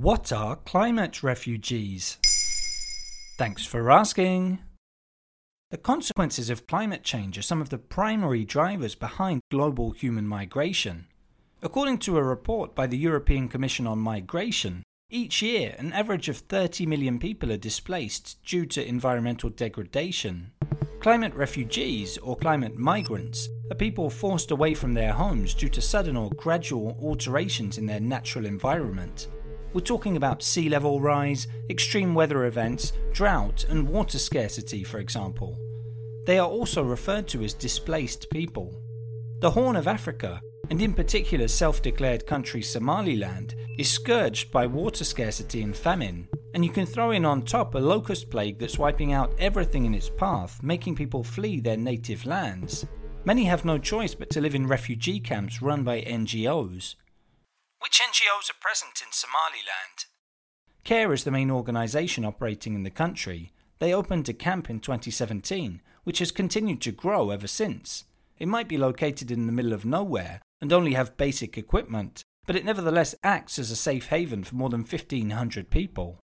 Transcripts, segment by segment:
What are climate refugees? Thanks for asking. The consequences of climate change are some of the primary drivers behind global human migration. According to a report by the European Commission on Migration, each year an average of 30 million people are displaced due to environmental degradation. Climate refugees, or climate migrants, are people forced away from their homes due to sudden or gradual alterations in their natural environment. We're talking about sea level rise, extreme weather events, drought, and water scarcity, for example. They are also referred to as displaced people. The Horn of Africa, and in particular self declared country Somaliland, is scourged by water scarcity and famine, and you can throw in on top a locust plague that's wiping out everything in its path, making people flee their native lands. Many have no choice but to live in refugee camps run by NGOs. Which NGOs are present in Somaliland? CARE is the main organisation operating in the country. They opened a camp in 2017, which has continued to grow ever since. It might be located in the middle of nowhere and only have basic equipment, but it nevertheless acts as a safe haven for more than 1,500 people.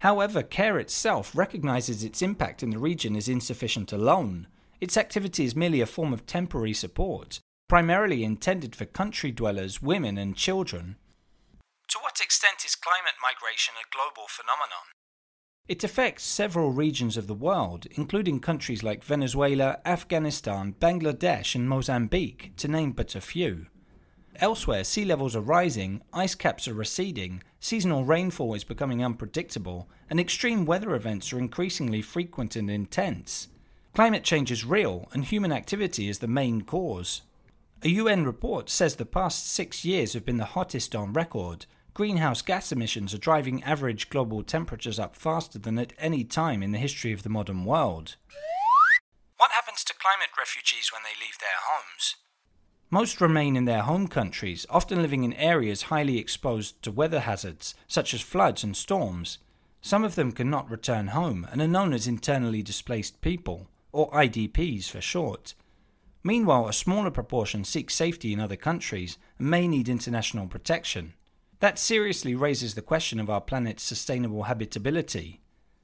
However, CARE itself recognises its impact in the region is insufficient alone. Its activity is merely a form of temporary support, primarily intended for country dwellers, women, and children. To what extent is climate migration a global phenomenon? It affects several regions of the world, including countries like Venezuela, Afghanistan, Bangladesh, and Mozambique, to name but a few. Elsewhere, sea levels are rising, ice caps are receding, seasonal rainfall is becoming unpredictable, and extreme weather events are increasingly frequent and intense. Climate change is real, and human activity is the main cause. A UN report says the past six years have been the hottest on record. Greenhouse gas emissions are driving average global temperatures up faster than at any time in the history of the modern world. What happens to climate refugees when they leave their homes? Most remain in their home countries, often living in areas highly exposed to weather hazards, such as floods and storms. Some of them cannot return home and are known as internally displaced people, or IDPs for short. Meanwhile, a smaller proportion seek safety in other countries and may need international protection. That seriously raises the question of our planet's sustainable habitability.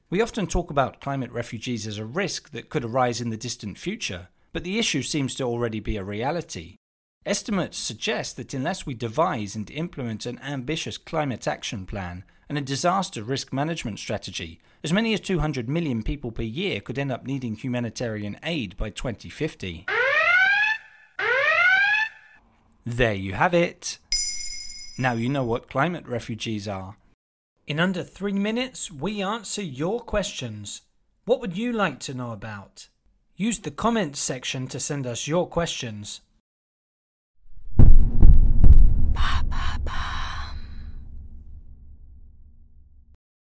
We often talk about climate refugees as a risk that could arise in the distant future, but the issue seems to already be a reality. Estimates suggest that unless we devise and implement an ambitious climate action plan and a disaster risk management strategy, as many as 200 million people per year could end up needing humanitarian aid by 2050. There you have it. Now you know what climate refugees are. In under three minutes, we answer your questions. What would you like to know about? Use the comments section to send us your questions.